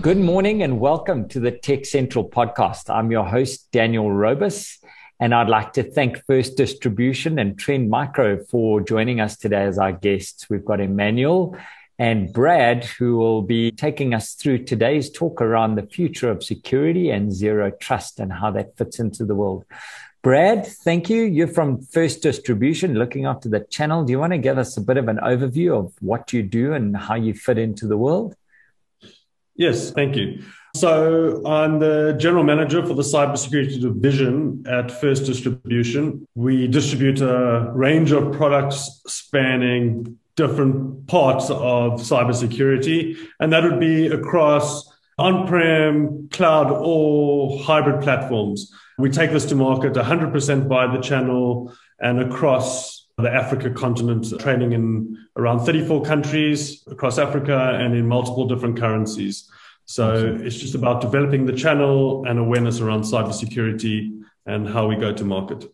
Good morning and welcome to the Tech Central podcast. I'm your host, Daniel Robus, and I'd like to thank First Distribution and Trend Micro for joining us today as our guests. We've got Emmanuel and Brad, who will be taking us through today's talk around the future of security and zero trust and how that fits into the world. Brad, thank you. You're from First Distribution, looking after the channel. Do you want to give us a bit of an overview of what you do and how you fit into the world? Yes, thank you. So I'm the general manager for the cybersecurity division at First Distribution. We distribute a range of products spanning different parts of cybersecurity, and that would be across on-prem, cloud, or hybrid platforms. We take this to market 100% by the channel and across the Africa continent, trading in around 34 countries across Africa and in multiple different currencies. So it's just about developing the channel and awareness around cybersecurity and how we go to market.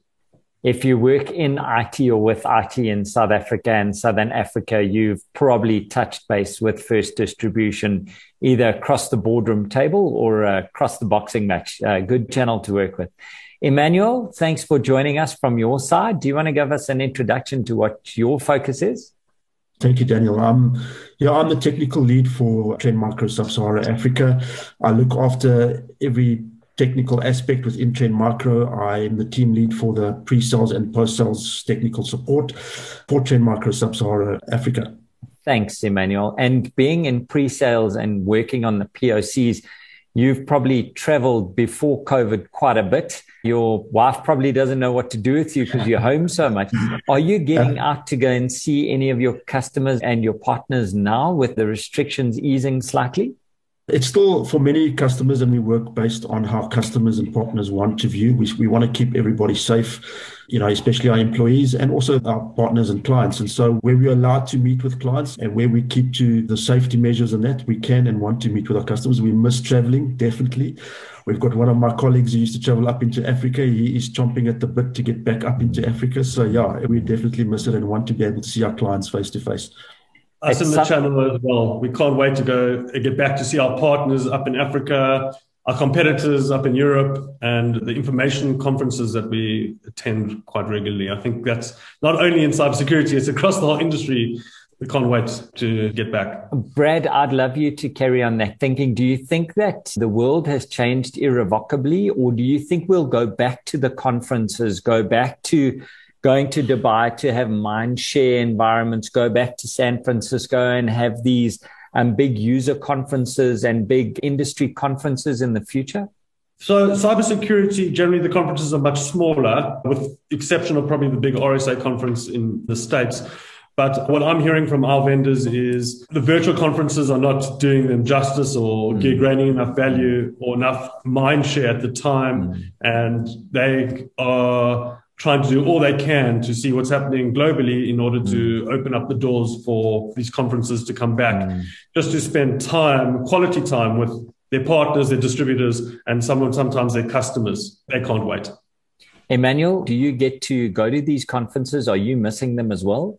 If you work in IT or with IT in South Africa and Southern Africa, you've probably touched base with First Distribution either across the boardroom table or across the boxing match. A good channel to work with. Emmanuel, thanks for joining us from your side. Do you want to give us an introduction to what your focus is? Thank you, Daniel. Um, yeah, I'm the technical lead for Trend Micro Sub-Sahara Africa. I look after every technical aspect within Trend Micro. I am the team lead for the pre-sales and post-sales technical support for Trend Micro Sub-Sahara Africa. Thanks, Emmanuel. And being in pre-sales and working on the POCs, You've probably traveled before COVID quite a bit. Your wife probably doesn't know what to do with you because you're home so much. Are you getting out to go and see any of your customers and your partners now with the restrictions easing slightly? It's still for many customers, and we work based on how customers and partners want to view. We, we want to keep everybody safe, you know, especially our employees and also our partners and clients. And so, where we're allowed to meet with clients and where we keep to the safety measures and that, we can and want to meet with our customers. We miss traveling, definitely. We've got one of my colleagues who used to travel up into Africa. He is chomping at the bit to get back up into Africa. So, yeah, we definitely miss it and want to be able to see our clients face to face. Us in the channel as well. We can't wait to go get back to see our partners up in Africa, our competitors up in Europe, and the information conferences that we attend quite regularly. I think that's not only in cybersecurity, it's across the whole industry. We can't wait to get back. Brad, I'd love you to carry on that thinking. Do you think that the world has changed irrevocably, or do you think we'll go back to the conferences, go back to going to Dubai to have mind share environments, go back to San Francisco and have these um, big user conferences and big industry conferences in the future? So, cybersecurity, generally the conferences are much smaller, with exception of probably the big RSA conference in the States. But what I'm hearing from our vendors is the virtual conferences are not doing them justice or mm. gaining enough value or enough mind share at the time. Mm. And they are trying to do all they can to see what's happening globally in order to mm. open up the doors for these conferences to come back, mm. just to spend time, quality time with their partners, their distributors, and some, sometimes their customers. They can't wait. Emmanuel, do you get to go to these conferences? Are you missing them as well?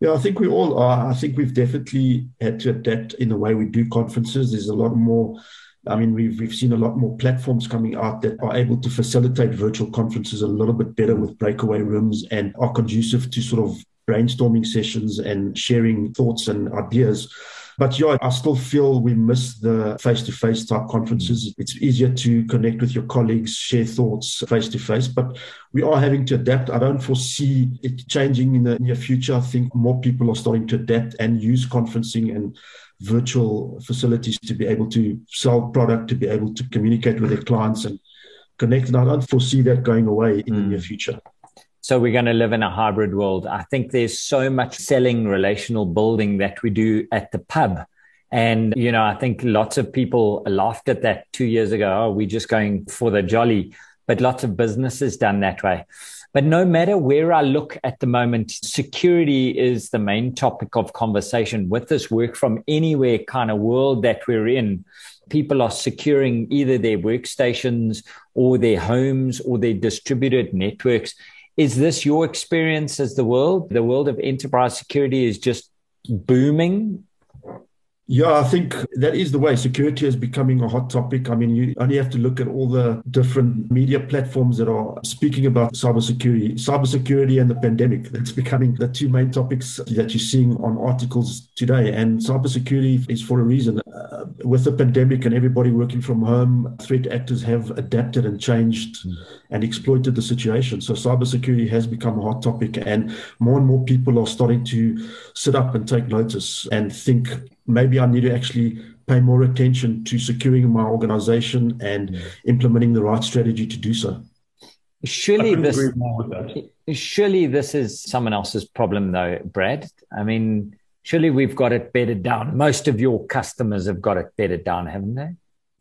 Yeah, I think we all are. I think we've definitely had to adapt in the way we do conferences. There's a lot more I mean, we've, we've seen a lot more platforms coming out that are able to facilitate virtual conferences a little bit better with breakaway rooms and are conducive to sort of brainstorming sessions and sharing thoughts and ideas. But yeah, I still feel we miss the face to face type conferences. Mm. It's easier to connect with your colleagues, share thoughts face to face, but we are having to adapt. I don't foresee it changing in the near future. I think more people are starting to adapt and use conferencing and virtual facilities to be able to sell product, to be able to communicate with their clients and connect. And I don't foresee that going away in mm. the near future. So we're going to live in a hybrid world. I think there's so much selling relational building that we do at the pub. And, you know, I think lots of people laughed at that two years ago. Oh, we're just going for the jolly. But lots of businesses done that way. But no matter where I look at the moment, security is the main topic of conversation with this work from anywhere kind of world that we're in. People are securing either their workstations or their homes or their distributed networks. Is this your experience as the world? The world of enterprise security is just booming Yeah, I think that is the way. Security is becoming a hot topic. I mean, you only have to look at all the different media platforms that are speaking about cybersecurity, cybersecurity and the pandemic. That's becoming the two main topics that you're seeing on articles today. And cybersecurity is for a reason. Uh, with the pandemic and everybody working from home, threat actors have adapted and changed mm. and exploited the situation. So cybersecurity has become a hot topic, and more and more people are starting to sit up and take notice and think maybe I need to actually pay more attention to securing my organization and yeah. implementing the right strategy to do so. Surely this, surely this is someone else's problem, though, Brad. I mean, surely we've got it better down. Most of your customers have got it better down, haven't they?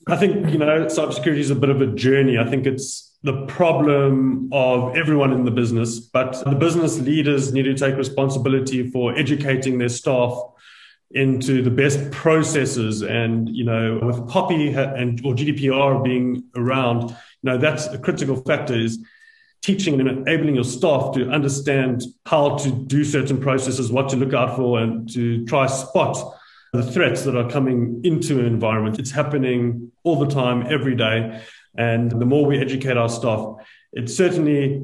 I think you know, cybersecurity is a bit of a journey. I think it's the problem of everyone in the business, but the business leaders need to take responsibility for educating their staff into the best processes and you know with POPI and or gdpr being around you know that's a critical factor is teaching and enabling your staff to understand how to do certain processes what to look out for and to try spot the threats that are coming into an environment. It's happening all the time every day. And the more we educate our staff it certainly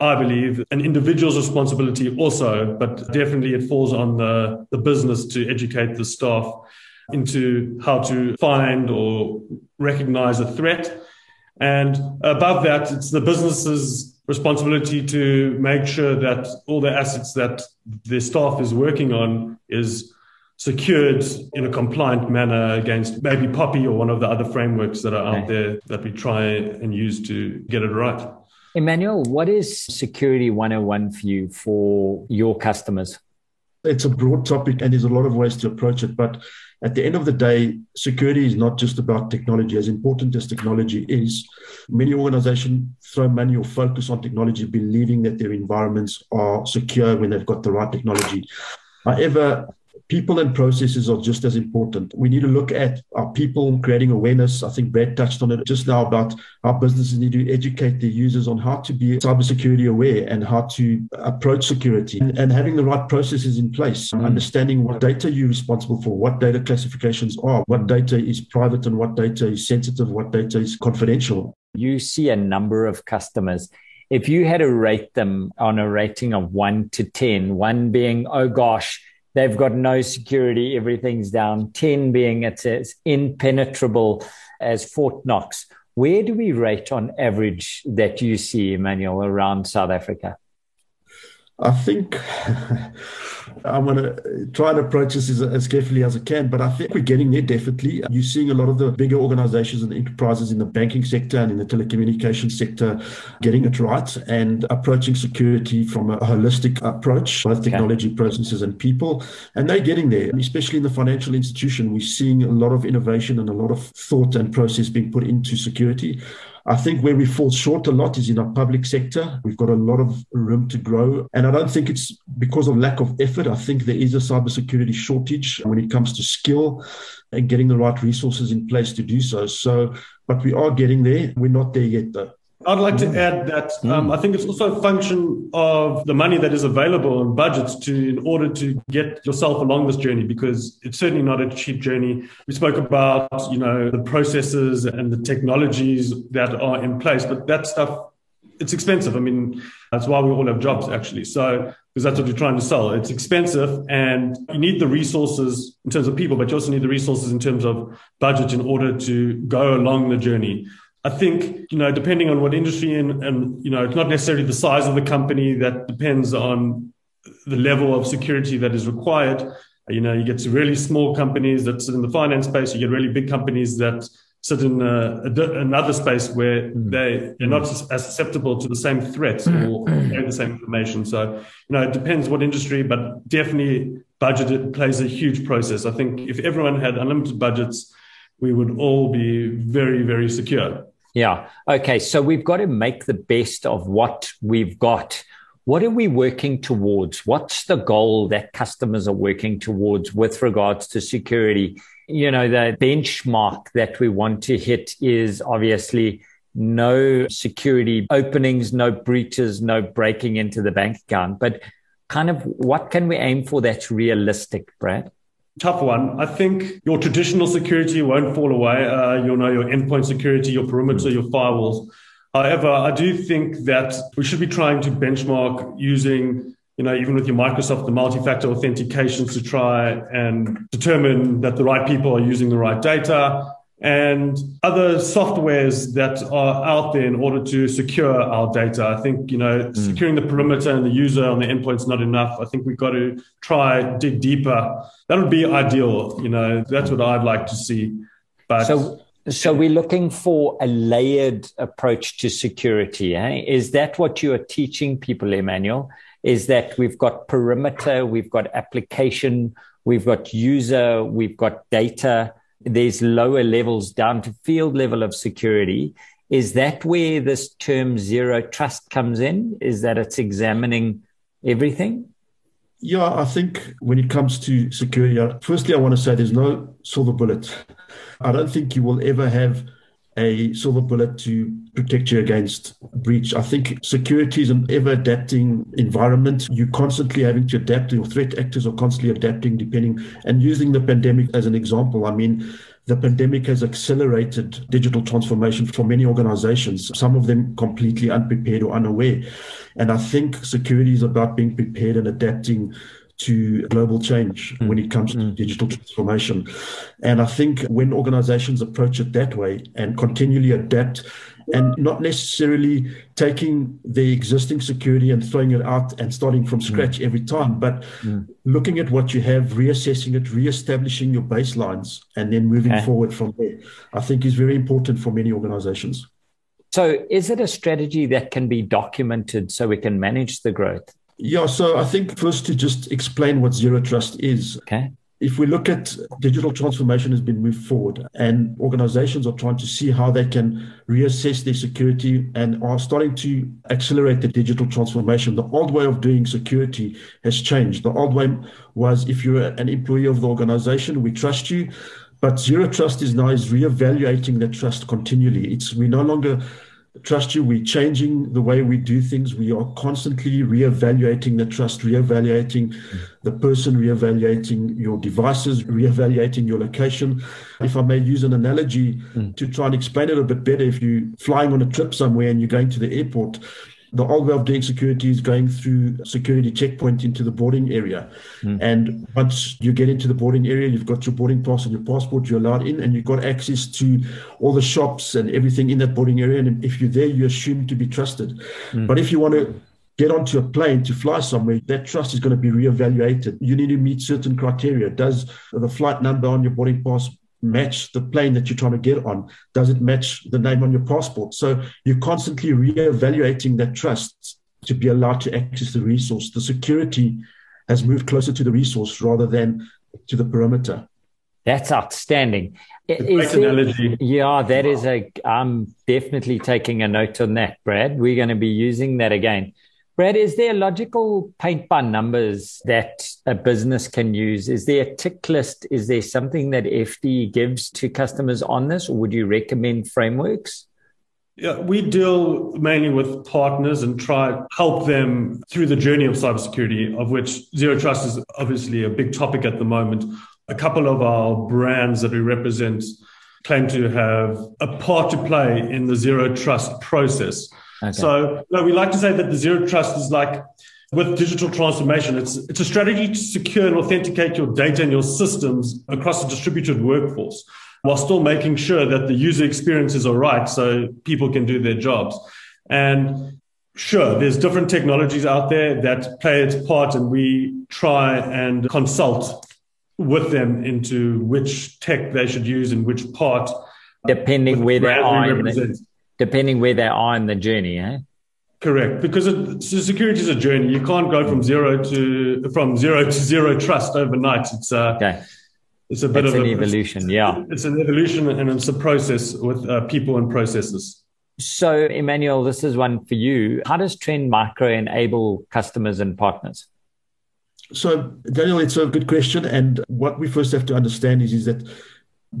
I believe, an individual's responsibility also, but definitely it falls on the, the business to educate the staff into how to find or recognize a threat. And above that, it's the business's responsibility to make sure that all the assets that their staff is working on is secured in a compliant manner against maybe POPI or one of the other frameworks that are out there that we try and use to get it right. Emmanuel, what is Security 101 for you for your customers? It's a broad topic and there's a lot of ways to approach it. But at the end of the day, security is not just about technology. As important as technology is, many organizations throw money or focus on technology, believing that their environments are secure when they've got the right technology. However, people and processes are just as important. We need to look at our people creating awareness. I think Brad touched on it just now about how businesses need to educate their users on how to be cybersecurity aware and how to approach security and, and having the right processes in place, mm. understanding what data you're responsible for, what data classifications are, what data is private and what data is sensitive, what data is confidential. You see a number of customers if you had to rate them on a rating of one to 10, one being, oh gosh, they've got no security, everything's down, 10 being it's as impenetrable as Fort Knox. Where do we rate on average that you see, Emmanuel, around South Africa? I think I'm going to try and approach this as, as, carefully as I can, but I think we're getting there definitely. You're seeing a lot of the bigger organizations and enterprises in the banking sector and in the telecommunications sector getting it right and approaching security from a holistic approach, both technology, okay. processes, and people. And they're getting there, especially in the financial institution. We're seeing a lot of innovation and a lot of thought and process being put into security. I think where we fall short a lot is in our public sector. We've got a lot of room to grow. And I don't think it's because of lack of effort. I think there is a cybersecurity shortage when it comes to skill and getting the right resources in place to do so. So, but we are getting there. We're not there yet, though. I'd like to add that um, mm. I think it's also a function of the money that is available and budgets to in order to get yourself along this journey because it's certainly not a cheap journey. We spoke about you know the processes and the technologies that are in place, but that stuff it's expensive. I mean, that's why we all have jobs actually. So because that's what you're trying to sell. It's expensive and you need the resources in terms of people, but you also need the resources in terms of budget in order to go along the journey. I think, you know, depending on what industry and, and, you know, it's not necessarily the size of the company that depends on the level of security that is required. You know, you get to really small companies that sit in the finance space. You get really big companies that sit in a, a, another space where mm. they, they're not as susceptible to the same threats or the same information. So, you know, it depends what industry, but definitely budget plays a huge process. I think if everyone had unlimited budgets, we would all be very, very secure. Yeah. Okay. So we've got to make the best of what we've got. What are we working towards? What's the goal that customers are working towards with regards to security? You know, the benchmark that we want to hit is obviously no security openings, no breaches, no breaking into the bank account. But kind of what can we aim for that's realistic, Brad? Tough one. I think your traditional security won't fall away. Uh, you'll know your endpoint security, your perimeter, your firewalls. However, I do think that we should be trying to benchmark using, you know, even with your Microsoft, the multi-factor authentications to try and determine that the right people are using the right data and other softwares that are out there in order to secure our data. I think, you know, mm. securing the perimeter and the user on the endpoint is not enough. I think we've got to try dig deeper. That would be ideal. You know, that's what I'd like to see. But so, so we're looking for a layered approach to security. Eh? Is that what you are teaching people, Emmanuel? Is that we've got perimeter, we've got application, we've got user, we've got data there's lower levels down to field level of security. Is that where this term zero trust comes in? Is that it's examining everything? Yeah, I think when it comes to security, firstly, I want to say there's no silver bullet. I don't think you will ever have a silver bullet to protect you against breach. I think security is an ever adapting environment. You're constantly having to adapt. Your threat actors are constantly adapting, depending and using the pandemic as an example. I mean, the pandemic has accelerated digital transformation for many organizations, some of them completely unprepared or unaware. And I think security is about being prepared and adapting to global change mm. when it comes to mm. digital transformation. And I think when organizations approach it that way and continually adapt and not necessarily taking the existing security and throwing it out and starting from scratch mm. every time, but mm. looking at what you have, reassessing it, reestablishing your baselines, and then moving okay. forward from there, I think is very important for many organizations. So, is it a strategy that can be documented so we can manage the growth? Yeah, so I think first to just explain what zero trust is. Okay. If we look at digital transformation has been moved forward and organizations are trying to see how they can reassess their security and are starting to accelerate the digital transformation. The old way of doing security has changed. The old way was if you're an employee of the organization, we trust you. But zero trust is now is reevaluating that trust continually. It's we no longer trust you. We're changing the way we do things. We are constantly reevaluating the trust, reevaluating the person, reevaluating your devices, reevaluating your location. If I may use an analogy mm. to try and explain it a bit better, if you're flying on a trip somewhere and you're going to the airport, the old way of doing security is going through security checkpoint into the boarding area. Mm. And once you get into the boarding area, you've got your boarding pass and your passport, you're allowed in, and you've got access to all the shops and everything in that boarding area. And if you're there, you're assumed to be trusted. Mm. But if you want to get onto a plane to fly somewhere, that trust is going to be reevaluated. You need to meet certain criteria. Does the flight number on your boarding pass match the plane that you're trying to get on? Does it match the name on your passport? So you're constantly re-evaluating that trust to be allowed to access the resource. The security has moved closer to the resource rather than to the perimeter. That's outstanding. Is analogy. Yeah, that is a. I'm definitely taking a note on that, Brad. We're going to be using that again. Brad, is there logical paint by numbers that a business can use? Is there a tick list? Is there something that FD gives to customers on this, or would you recommend frameworks? Yeah, we deal mainly with partners and try help them through the journey of cybersecurity, of which zero trust is obviously a big topic at the moment. A couple of our brands that we represent claim to have a part to play in the zero trust process. Okay. So no, we like to say that the zero trust is like with digital transformation, it's it's a strategy to secure and authenticate your data and your systems across a distributed workforce while still making sure that the user experiences are right so people can do their jobs. And sure, there's different technologies out there that play its part and we try and consult with them into which tech they should use and which part depending where they are depending where they are in the journey, eh? Correct, because it, so security is a journey. You can't go from zero to from zero to zero trust overnight. It's uh, okay. It's a bit it's of an a, evolution, yeah. It's an evolution, and it's a process with uh, people and processes. So, Emmanuel, this is one for you. How does Trend Micro enable customers and partners? So, Daniel, it's a good question. And what we first have to understand is, is that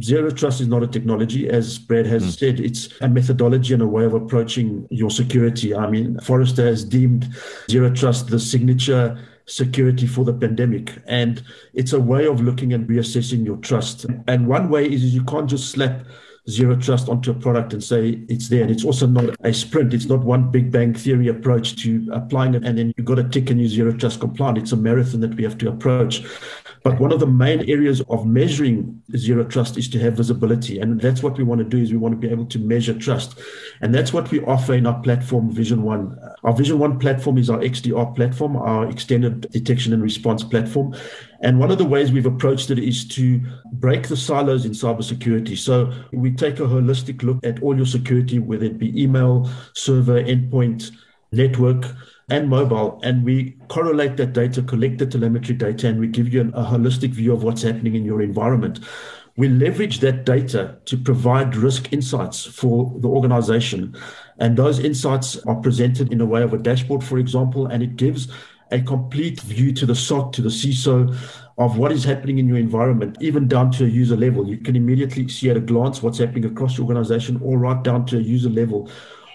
Zero trust is not a technology, as Brad has mm. said. It's a methodology and a way of approaching your security. I mean, Forrester has deemed zero trust the signature security for the pandemic. And it's a way of looking and reassessing your trust. And one way is, is you can't just slap zero trust onto a product and say it's there. And it's also not a sprint. It's not one big bang theory approach to applying it and then you've got to tick and you zero trust compliant. It's a marathon that we have to approach. But one of the main areas of measuring zero trust is to have visibility. And that's what we want to do is we want to be able to measure trust. And that's what we offer in our platform, Vision One. Our Vision One platform is our XDR platform, our extended detection and response platform. And one of the ways we've approached it is to break the silos in cybersecurity. So we take a holistic look at all your security, whether it be email, server, endpoint, network, and mobile, and we correlate that data, collect the telemetry data, and we give you an, a holistic view of what's happening in your environment. We leverage that data to provide risk insights for the organization. And those insights are presented in a way of a dashboard, for example, and it gives a complete view to the SOC, to the CISO of what is happening in your environment, even down to a user level. You can immediately see at a glance what's happening across your organization, or right down to a user level.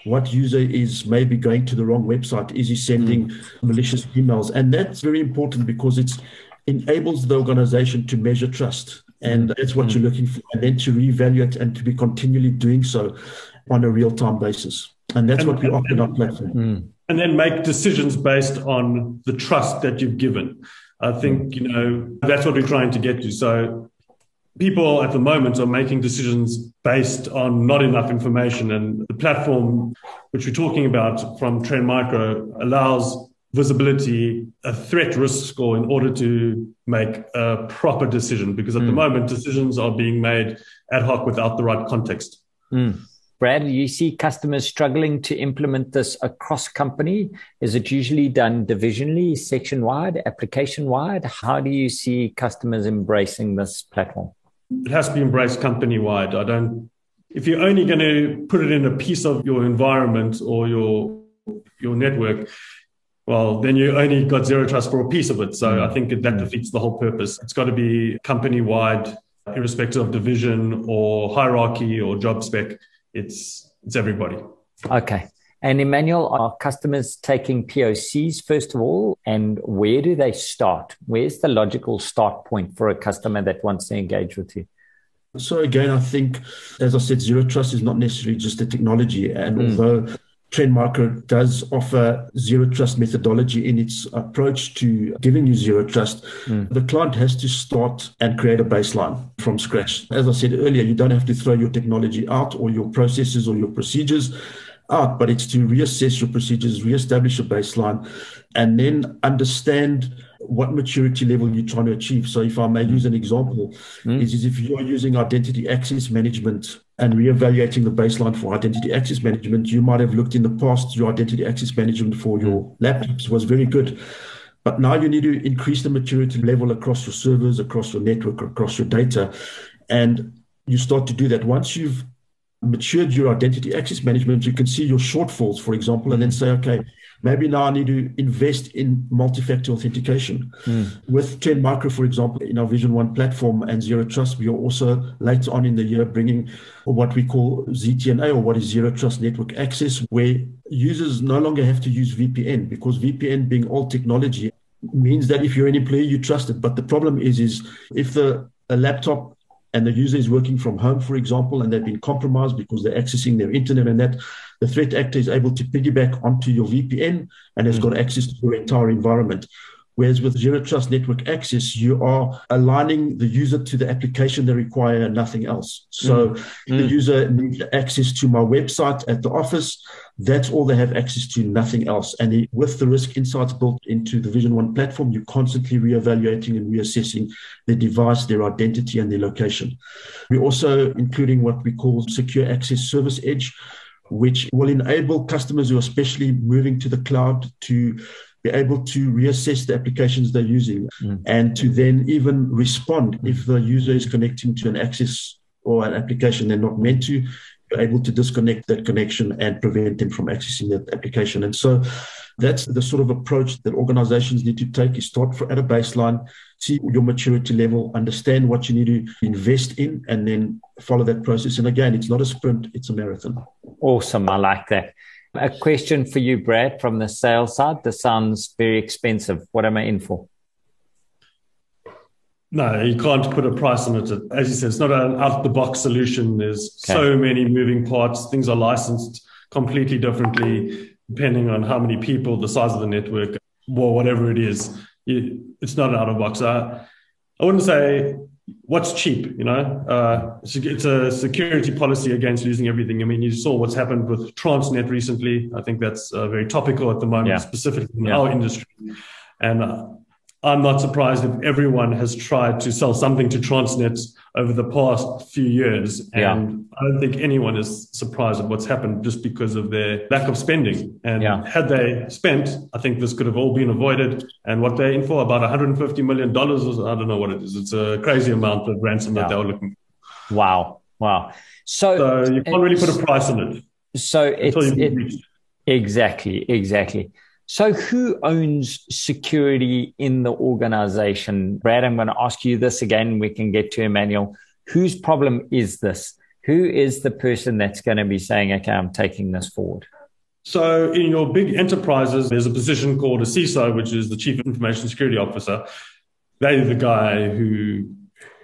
What user is maybe going to the wrong website? Is he sending mm. malicious emails? And that's very important because it enables the organization to measure trust. And that's what mm. you're looking for. And then to reevaluate and to be continually doing so on a real time basis. And that's and, what we offer in our platform. Mm and then make decisions based on the trust that you've given. I think, you know, that's what we're trying to get to. So people at the moment are making decisions based on not enough information. And the platform, which we're talking about from Trend Micro, allows visibility, a threat risk score in order to make a proper decision. Because at mm. the hmm. moment, decisions are being made ad hoc without the right context. Mm. Brad, you see customers struggling to implement this across company? Is it usually done divisionally, section wide, application wide? How do you see customers embracing this platform? It has to be embraced company wide. I don't, if you're only going to put it in a piece of your environment or your, your network, well, then you only got zero trust for a piece of it. So. I think that mm-hmm. defeats the whole purpose. It's got to be company wide, irrespective of division or hierarchy or job spec it's it's everybody. Okay. And Emmanuel, are customers taking POCs first of all? And where do they start? Where's the logical start point for a customer that wants to engage with you? So again, I think, as I said, zero trust is not necessarily just a technology. And mm. although Trend Micro does offer zero trust methodology in its approach to giving you zero trust. Mm. The client has to start and create a baseline from scratch. As I said earlier, you don't have to throw your technology out or your processes or your procedures out, but it's to reassess your procedures, reestablish a baseline, and then understand what maturity level you're trying to achieve. So, if I may use an example, mm. is, is if you're using identity access management and reevaluating the baseline for identity access management, you might have looked in the past, your identity access management for your laptops was very good. But now you need to increase the maturity level across your servers, across your network, across your data. And you start to do that. Once you've matured your identity access management, you can see your shortfalls, for example, and then say, okay, maybe now I need to invest in multi-factor authentication. Mm. With Trend Micro, for example, in our Vision One platform and Zero Trust, we are also later on in the year bringing what we call ZTNA or what is Zero Trust Network Access, where users no longer have to use VPN because VPN being old technology means that if you're an employee, you trust it. But the problem is, is if the a laptop and the user is working from home, for example, and they've been compromised because they're accessing their internet and that, the threat actor is able to piggyback onto your VPN and has mm-hmm. got access to your entire environment. Whereas with Zero Trust Network Access, you are aligning the user to the application they require, nothing else. So mm. the mm. user needs access to my website at the office. That's all they have access to, nothing else. And with the risk insights built into the Vision One platform, you're constantly reevaluating and reassessing their device, their identity, and their location. We're also including what we call Secure Access Service Edge which will enable customers who are especially moving to the cloud to be able to reassess the applications they're using mm. and to then even respond if the user is connecting to an access or an application they're not meant to you're able to disconnect that connection and prevent them from accessing that application and so that's the sort of approach that organizations need to take is start at a baseline see your maturity level understand what you need to invest in and then follow that process and again it's not a sprint it's a marathon awesome i like that A question for you, Brad, from the sales side. This sounds very expensive. What am I in for? No, you can't put a price on it. As you said, it's not an out the box solution. There's okay. so many moving parts. Things are licensed completely differently depending on how many people, the size of the network, or whatever it is. It's not an out of box. I, I wouldn't say what's cheap, you know. Uh, it's a security policy against losing everything. I mean, you saw what's happened with Transnet recently. I think that's uh, very topical at the moment, yeah. specifically in yeah. our industry. And uh, I'm not surprised if everyone has tried to sell something to Transnet over the past few years. And yeah. I don't think anyone is surprised at what's happened just because of their lack of spending. And yeah. had they spent, I think this could have all been avoided. And what they're in for, about $150 million, I don't know what it is. It's a crazy amount of ransom yeah. that they were looking for. Wow. Wow. So, so you can't really put a price on it. So it's, it, exactly, exactly. So, who owns security in the organization? Brad, I'm going to ask you this again. We can get to Emmanuel. Whose problem is this? Who is the person that's going to be saying, okay, I'm taking this forward? So, in your big enterprises, there's a position called a CISO, which is the Chief Information Security Officer. They're the guy who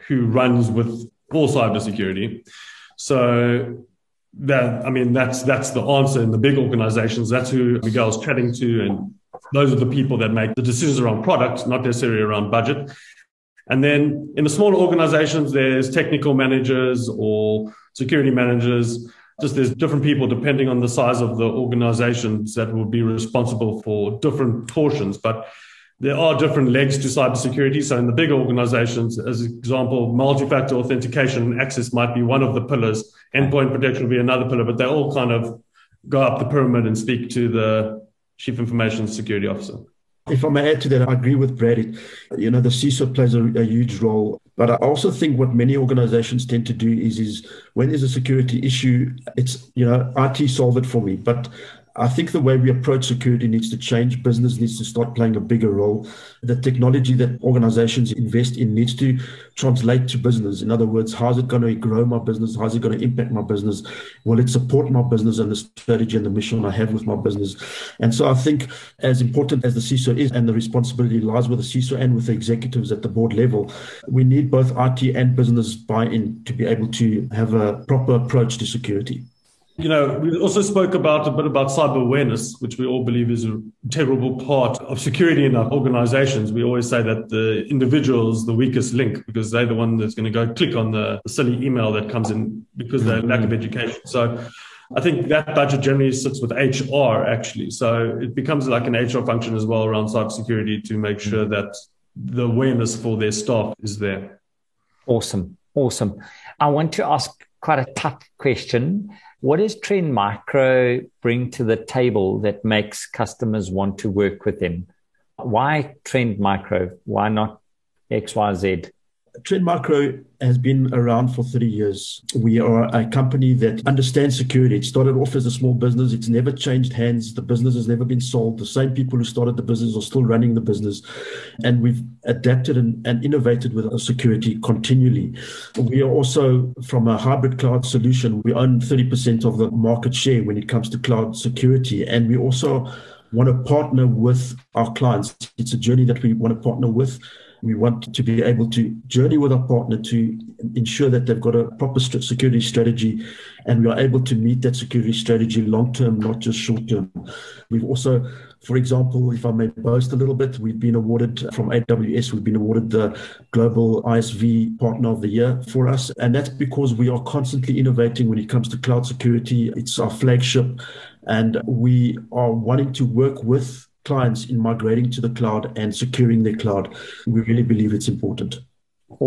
who runs with all cybersecurity. So that I mean that's that's the answer in the big organizations. That's who Miguel's chatting to, and those are the people that make the decisions around product, not necessarily around budget. And then in the smaller organizations, there's technical managers or security managers. Just there's different people depending on the size of the organizations that will be responsible for different portions. But there are different legs to cybersecurity. So in the bigger organizations, as example, multi-factor authentication and access might be one of the pillars. Endpoint protection will be another pillar, but they all kind of go up the pyramid and speak to the chief information security officer. If I may add to that, I agree with Brad. You know, the CISO plays a, a, huge role. But I also think what many organizations tend to do is, is when there's a security issue, it's, you know, IT solve it for me. But I think the way we approach security needs to change. Business needs to start playing a bigger role. The technology that organizations invest in needs to translate to business. In other words, how is it going to grow my business? How is it going to impact my business? Will it support my business and the strategy and the mission I have with my business? And so I think, as important as the CISO is, and the responsibility lies with the CISO and with the executives at the board level, we need both IT and business buy in to be able to have a proper approach to security. You know, we also spoke about a bit about cyber awareness, which we all believe is a terrible part of security in our organizations. We always say that the individual is the weakest link because they're the one that's going to go click on the silly email that comes in because they lack of mm-hmm. education. So I think that budget generally sits with HR actually. So it becomes like an HR function as well around cybersecurity to make sure that the awareness for their staff is there. Awesome. Awesome. I want to ask quite a tough question. What does Trend Micro bring to the table that makes customers want to work with them? Why Trend Micro? Why not XYZ? Trend Micro has been around for 30 years. We are a company that understands security. It started off as a small business. It's never changed hands. The business has never been sold. The same people who started the business are still running the business. And we've adapted and, and innovated with our security continually. We are also, from a hybrid cloud solution, we own 30% of the market share when it comes to cloud security. And we also want to partner with our clients. It's a journey that we want to partner with we want to be able to journey with our partner to ensure that they've got a proper security strategy and we are able to meet that security strategy long term, not just short term. We've also, for example, if I may boast a little bit, we've been awarded from AWS, we've been awarded the Global ISV Partner of the Year for us. And that's because we are constantly innovating when it comes to cloud security. It's our flagship. And we are wanting to work with clients in migrating to the cloud and securing their cloud. We really believe it's important.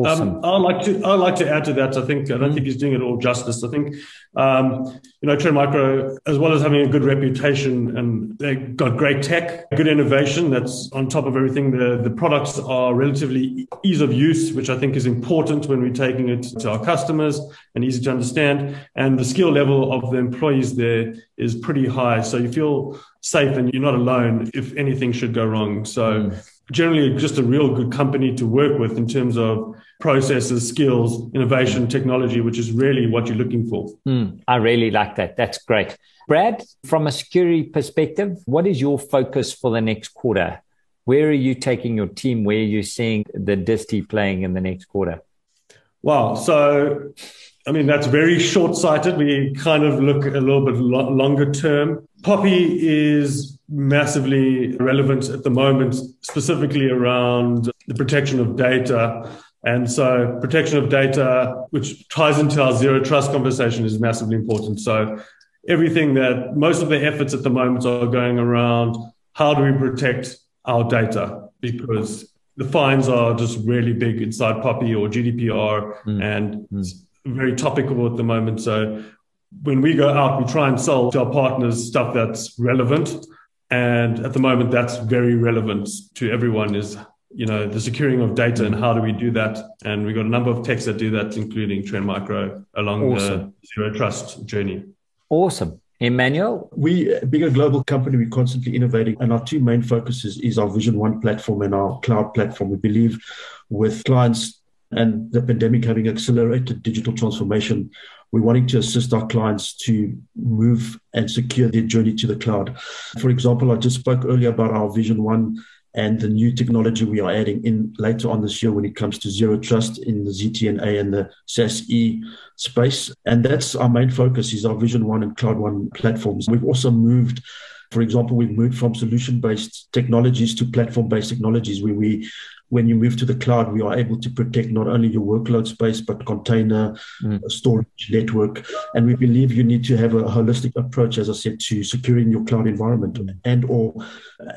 Awesome. Um, I like to I like to add to that. I think I don't think he's doing it all justice. I think um, you know Trend Micro, as well as having a good reputation and they got great tech, good innovation. That's on top of everything. The the products are relatively ease of use, which I think is important when we're taking it to our customers and easy to understand. And the skill level of the employees there is pretty high, so you feel safe and you're not alone if anything should go wrong. So. Mm generally just a real good company to work with in terms of processes, skills, innovation, technology, which is really what you're looking for. Mm, I really like that. That's great. Brad, from a security perspective, what is your focus for the next quarter? Where are you taking your team? Where are you seeing the Disti playing in the next quarter? Wow. So, I mean, that's very short sighted. We kind of look a little bit lo- longer term. POPI is massively relevant at the moment, specifically around the protection of data. And so protection of data, which ties into our zero trust conversation is massively important. So everything that most of the efforts at the moment are going around how do we protect our data because the fines are just really big inside POPI or GDPR mm. and mm. it's very topical at the moment. So when we go out, we try and sell to our partners stuff that's relevant. And at the moment, that's very relevant to everyone is, you know, the securing of data and how do we do that? And we've got a number of techs that do that, including Trend Micro along awesome. the zero trust journey. Awesome. Emmanuel? We, being a global company, we're constantly innovating, and our two main focuses is our Vision One platform and our cloud platform. We believe with clients and the pandemic having accelerated digital transformation, we're wanting to assist our clients to move and secure their journey to the cloud. For example, I just spoke earlier about our Vision One and the new technology we are adding in later on this year when it comes to zero trust in the ZTNA and the SASE space. And that's our main focus is our Vision One and Cloud One platforms. We've also moved for example, we've moved from solution based technologies to platform based technologies where we when you move to the cloud, we are able to protect not only your workload space, but container, mm. storage, network. And we believe you need to have a holistic approach, as I said, to securing your cloud environment and or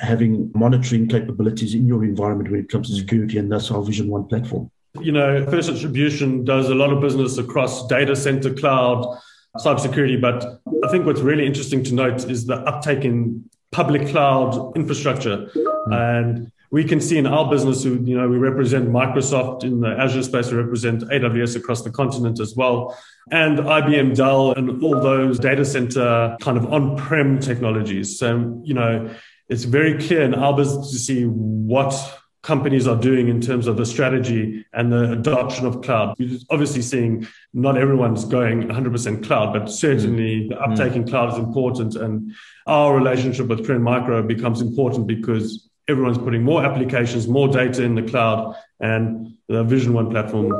having monitoring capabilities in your environment when it comes to mm. security. And that's our Vision One platform. You know, First Distribution does a lot of business across data center, cloud, cybersecurity. But I think what's really interesting to note is the uptake in public cloud infrastructure. Mm. And we can see in our business who, you know, we represent Microsoft in the Azure space, we represent AWS across the continent as well, and IBM Dell and all those data center kind of on-prem technologies. So, you know, it's very clear in our business to see what companies are doing in terms of the strategy and the adoption of cloud. We're obviously seeing not everyone's going 100% cloud, but certainly mm. the uptake mm. in cloud is important. And our relationship with Trend Micro becomes important because everyone's putting more applications, more data in the cloud, and the Vision One platform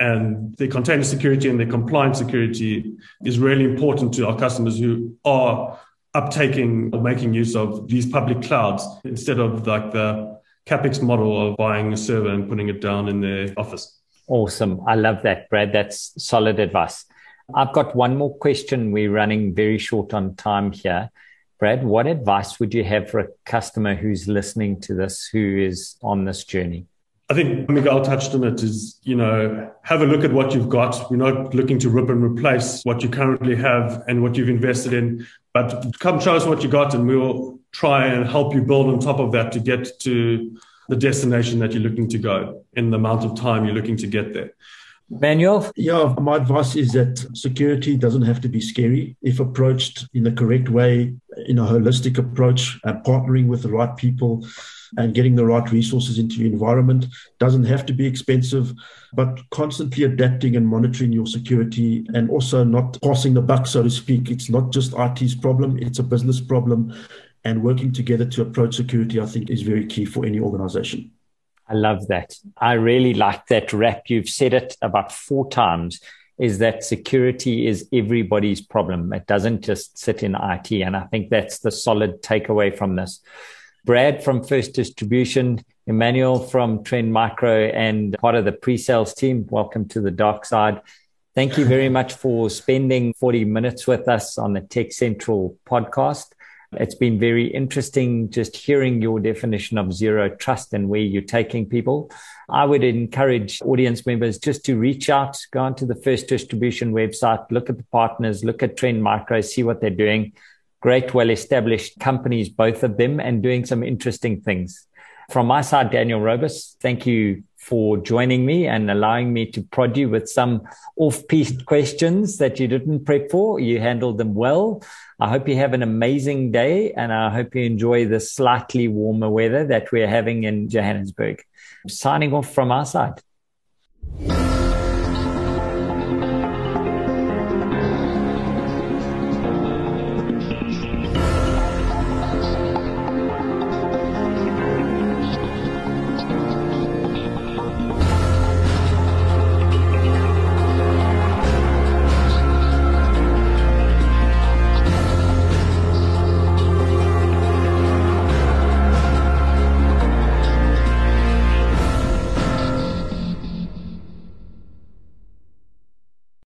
and the container security and the compliance security is really important to our customers who are uptaking or making use of these public clouds instead of like the capex model of buying a server and putting it down in their office. Awesome. I love that, Brad. That's solid advice. I've got one more question. We're running very short on time here. Brad, what advice would you have for a customer who's listening to this, who is on this journey? I think Miguel touched on it is, you know, have a look at what you've got. We're not looking to rip and replace what you currently have and what you've invested in, but come show us what you got and we'll try and help you build on top of that to get to the destination that you're looking to go in the amount of time you're looking to get there. Manuel? Yeah, my advice is that security doesn't have to be scary if approached in the correct way, in a holistic approach, and partnering with the right people and getting the right resources into your environment. Doesn't have to be expensive, but constantly adapting and monitoring your security and also not passing the buck, so to speak. It's not just IT's problem, it's a business problem. And working together to approach security, I think, is very key for any organization. I love that. I really like that wrap. You've said it about four times is that security is everybody's problem. It doesn't just sit in IT. And I think that's the solid takeaway from this. Brad from First Distribution, Emmanuel from Trend Micro, and part of the pre sales team. Welcome to the dark side. Thank you very much for spending 40 minutes with us on the Tech Central podcast. It's been very interesting just hearing your definition of zero trust and where you're taking people. I would encourage audience members just to reach out, go onto the First Distribution website, look at the partners, look at Trend Micro, see what they're doing. Great, well established companies, both of them, and doing some interesting things. From my side, Daniel Robus, thank you for joining me and allowing me to prod you with some off-piste questions that you didn't prep for. You handled them well. I hope you have an amazing day and I hope you enjoy the slightly warmer weather that we're having in Johannesburg. Signing off from our side.